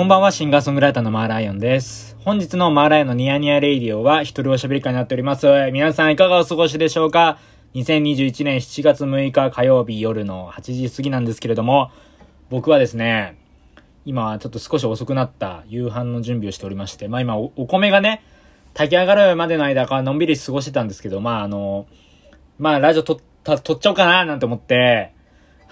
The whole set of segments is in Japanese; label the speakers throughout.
Speaker 1: こんばんは、シンガーソングライターのマーライオンです。本日のマーライオンのニヤニヤレイディオは一人おしゃべり会になっております。皆さんいかがお過ごしでしょうか ?2021 年7月6日火曜日夜の8時過ぎなんですけれども、僕はですね、今ちょっと少し遅くなった夕飯の準備をしておりまして、まあ今おお米がね、炊き上がるまでの間からのんびり過ごしてたんですけど、まああの、まあラジオ撮った、撮っちゃおうかななんて思って、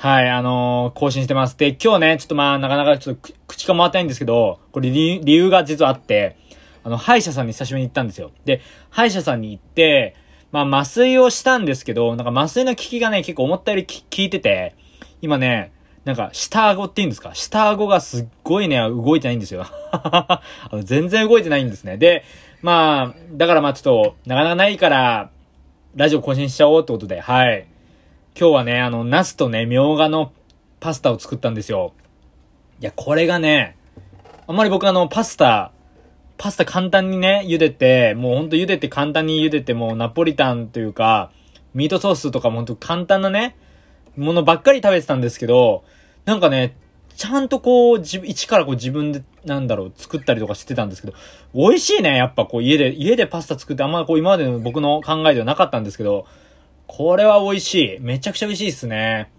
Speaker 1: はい、あのー更新してます。で、今日ね、ちょっとまあ、なかなかちょっと口が回ってないんですけど、これ理理由が実はあって、あの、歯医者さんに久しぶりに行ったんですよ。で、歯医者さんに行って、まあ、麻酔をしたんですけど、なんか麻酔の効きがね、結構思ったより効いてて、今ね、なんか、下顎って言うんですか？下顎がすっごいね、動いてないんですよ。あの全然動いてないんですね。で、まあ、だからまあちょっと、なかなかないから、ラジオ更新しちゃおうってことで、はい。今日はね、あの、ナスとね、みょうがのパスタを作ったんですよ。いや、これがね、あんまり僕あの、パスタ、パスタ簡単にね、茹でて、もうほんと茹でて簡単に茹でて、もうナポリタンというか、ミートソースとかもほんと簡単なね、ものばっかり食べてたんですけど、なんかね、ちゃんとこう、自一からこう自分で、なんだろう、作ったりとかしてたんですけど、美味しいね、やっぱこう家で、家でパスタ作ってあんまこう今までの僕の考えではなかったんですけど、これは美味しい。めちゃくちゃ美味しいですね。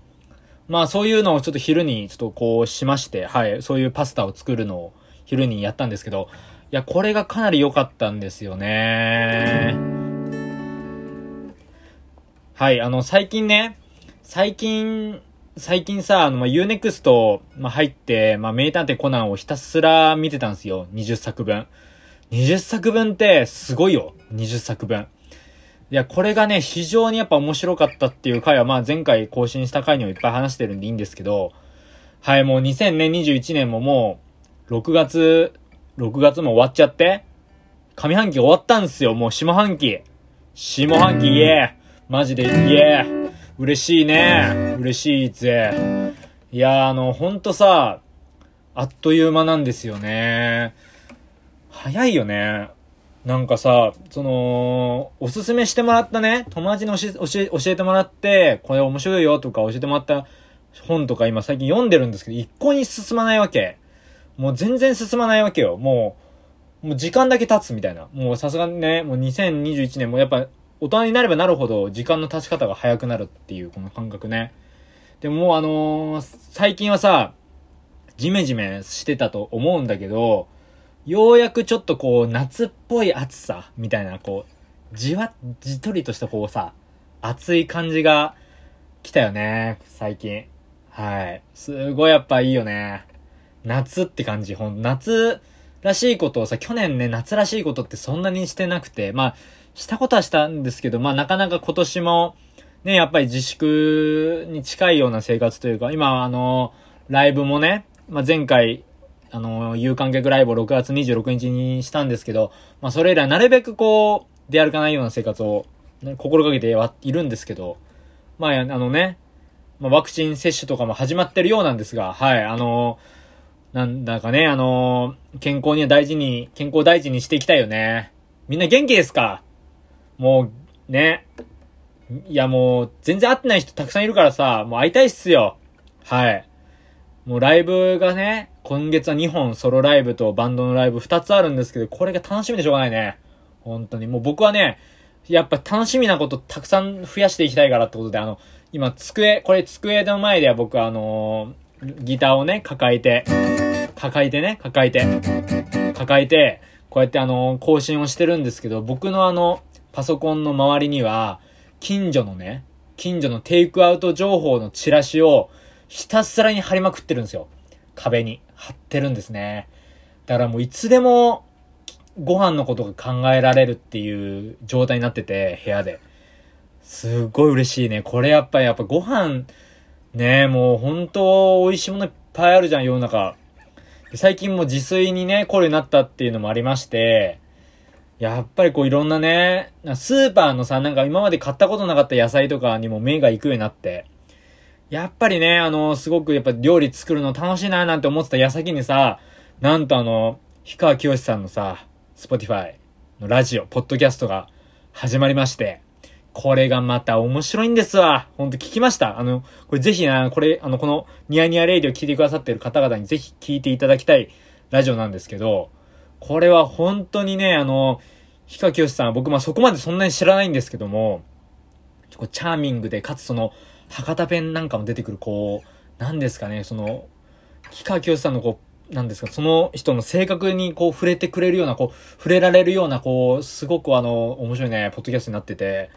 Speaker 1: まあそういうのをちょっと昼にちょっとこうしまして、はい、そういうパスタを作るのを昼にやったんですけど、いや、これがかなり良かったんですよね。はい、あの、最近ね、最近、最近さ、あの、まあ、Unext、まあ、入って、まあ、名探偵コナンをひたすら見てたんですよ。20作分。20作分ってすごいよ。20作分。いや、これがね、非常にやっぱ面白かったっていう回は、まあ前回更新した回にもいっぱい話してるんでいいんですけど、はい、もう2021年ももう、6月、6月も終わっちゃって、上半期終わったんですよ、もう下半期。下半期、イエーマジでイエー嬉しいね嬉しいぜ。いやあの、ほんとさ、あっという間なんですよね。早いよね。なんかさ、その、おすすめしてもらったね、友達に教え、教え、てもらって、これ面白いよとか教えてもらった本とか今最近読んでるんですけど、一向に進まないわけ。もう全然進まないわけよ。もう、もう時間だけ経つみたいな。もうさすがにね、もう2021年もやっぱ大人になればなるほど時間の経ち方が早くなるっていうこの感覚ね。でももうあのー最近はさ、ジメジメしてたと思うんだけど、ようやくちょっとこう、夏っぽい暑さ、みたいな、こう、じわ、じとりとしたこうさ、暑い感じが来たよね、最近。はい。すごいやっぱいいよね。夏って感じ。ほん、夏らしいことをさ、去年ね、夏らしいことってそんなにしてなくて、まあ、したことはしたんですけど、まあなかなか今年も、ね、やっぱり自粛に近いような生活というか、今あの、ライブもね、まあ前回、あの、有観客ライブを6月26日にしたんですけど、まあそれ以来なるべくこう、出歩かないような生活を、心がけてはいるんですけど、まああのね、まあワクチン接種とかも始まってるようなんですが、はい、あの、なんだかね、あの、健康には大事に、健康大事にしていきたいよね。みんな元気ですか？もう、ね。いやもう、全然会ってない人たくさんいるからさ、もう会いたいっすよ。はい。もうライブがね、今月は2本ソロライブとバンドのライブ2つあるんですけど、これが楽しみでしょうがないね。本当に。もう僕はね、やっぱ楽しみなことたくさん増やしていきたいからってことで、あの、今机、これ机の前では僕はあのギターをね、抱えて、抱えてね、抱えて、抱えて、こうやってあの更新をしてるんですけど、僕のあの、パソコンの周りには、近所のね、近所のテイクアウト情報のチラシをひたすらに貼りまくってるんですよ。壁に貼ってるんですね。だからもういつでもご飯のことが考えられるっていう状態になってて、部屋で。すっごい嬉しいね。これやっぱりやっぱご飯、ねもう本当美味しいものいっぱいあるじゃん、世の中。最近も自炊にね、凝るようになったっていうのもありまして、やっぱりこういろんなね、スーパーのさ、なんか今まで買ったことなかった野菜とかにも目が行くようになって、やっぱりね、あの、すごくやっぱ料理作るの楽しいななんて思ってた矢先にさ、なんとあの、氷川きよしさんのさ、 Spotify のラジオ、ポッドキャストが始まりまして、これがまた面白いんですわ。ほんと聞きました。あの、これぜひな、これ、あの、このニヤニヤレイディを聞いてくださってる方々にぜひ聞いていただきたいラジオなんですけど、これは本当にね、あの、ヒカキヨシさん、僕まあそこまでそんなに知らないんですけども、チャーミングで、かつその、博多弁なんかも出てくる、こう、なんですかね、その、ヒカキヨシさんのこう、なんですか、その人の性格にこう触れてくれるような、こう、触れられるような、こう、すごくあの、面白いね、ポッドキャストになってて、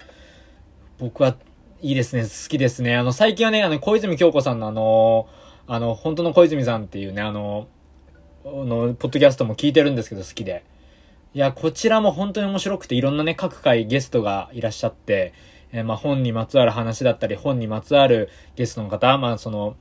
Speaker 1: 僕はいいですね、好きですね。あの、最近はね、あの、小泉京子さんのあの、あの、本当の小泉さんっていうね、あの、の、ポッドキャストも聞いてるんですけど好きで。いや、こちらも本当に面白くて、いろんなね、各回ゲストがいらっしゃって、えー、まあ、本にまつわる話だったり、本にまつわるゲストの方、まあ、その、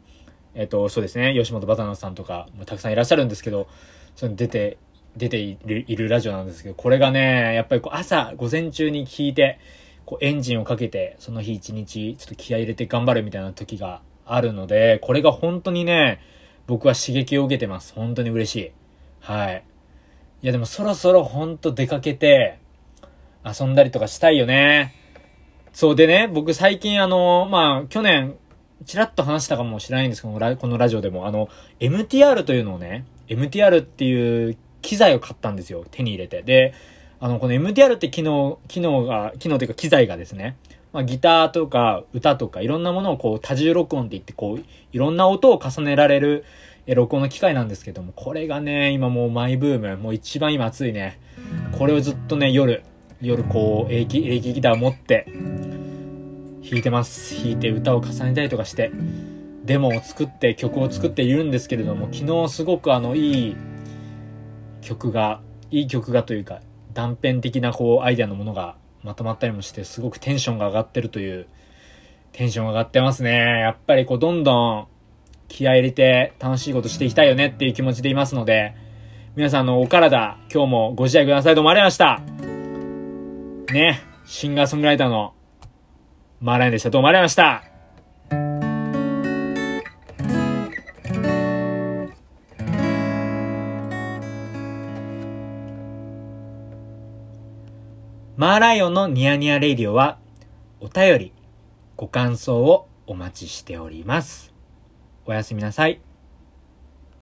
Speaker 1: えっ、ー、と、そうですね、吉本バタナさんとかもたくさんいらっしゃるんですけど、その出て、出ているいるラジオなんですけど、これがね、やっぱりこう朝、午前中に聞いて、こうエンジンをかけて、その日一日、ちょっと気合入れて頑張るみたいな時があるので、これが本当にね、僕は刺激を受けてます。本当に嬉しい。はい。いやでもそろそろほんと出かけて、遊んだりとかしたいよね。そうでね、僕最近あの、まあ、去年、ちらっと話したかもしれないんですけど、このラジオでも、あの、MTR というのをね、MTR っていう機材を買ったんですよ。手に入れて。で、あの、この MTR って機能、機能が、機能というか機材がですね、まあ、ギターとか歌とかいろんなものをこう多重録音って言ってこう、いろんな音を重ねられる、え、録音の機械なんですけども、これがね、今もうマイブーム、もう一番今熱いね。これをずっとね、夜、夜こう、エレキ、エレキギター持って、弾いてます。弾いて歌を重ねたりとかして、デモを作って、曲を作っているんですけれども、昨日すごくあの、いい曲が、いい曲がというか、断片的なこう、アイデアのものがまとまったりもして、すごくテンションが上がってるという、テンション上がってますね。やっぱりこう、どんどん、気合入れて楽しいことしていきたいよねっていう気持ちでいますので、皆さんのお体、今日もご自愛ください。どうもありがとうございました。ね、シンガーソングライターのマーライオンでした。どうもありがとうございました。マーライオンのニヤニヤレイディオは、お便り、ご感想をお待ちしております。おやすみなさい。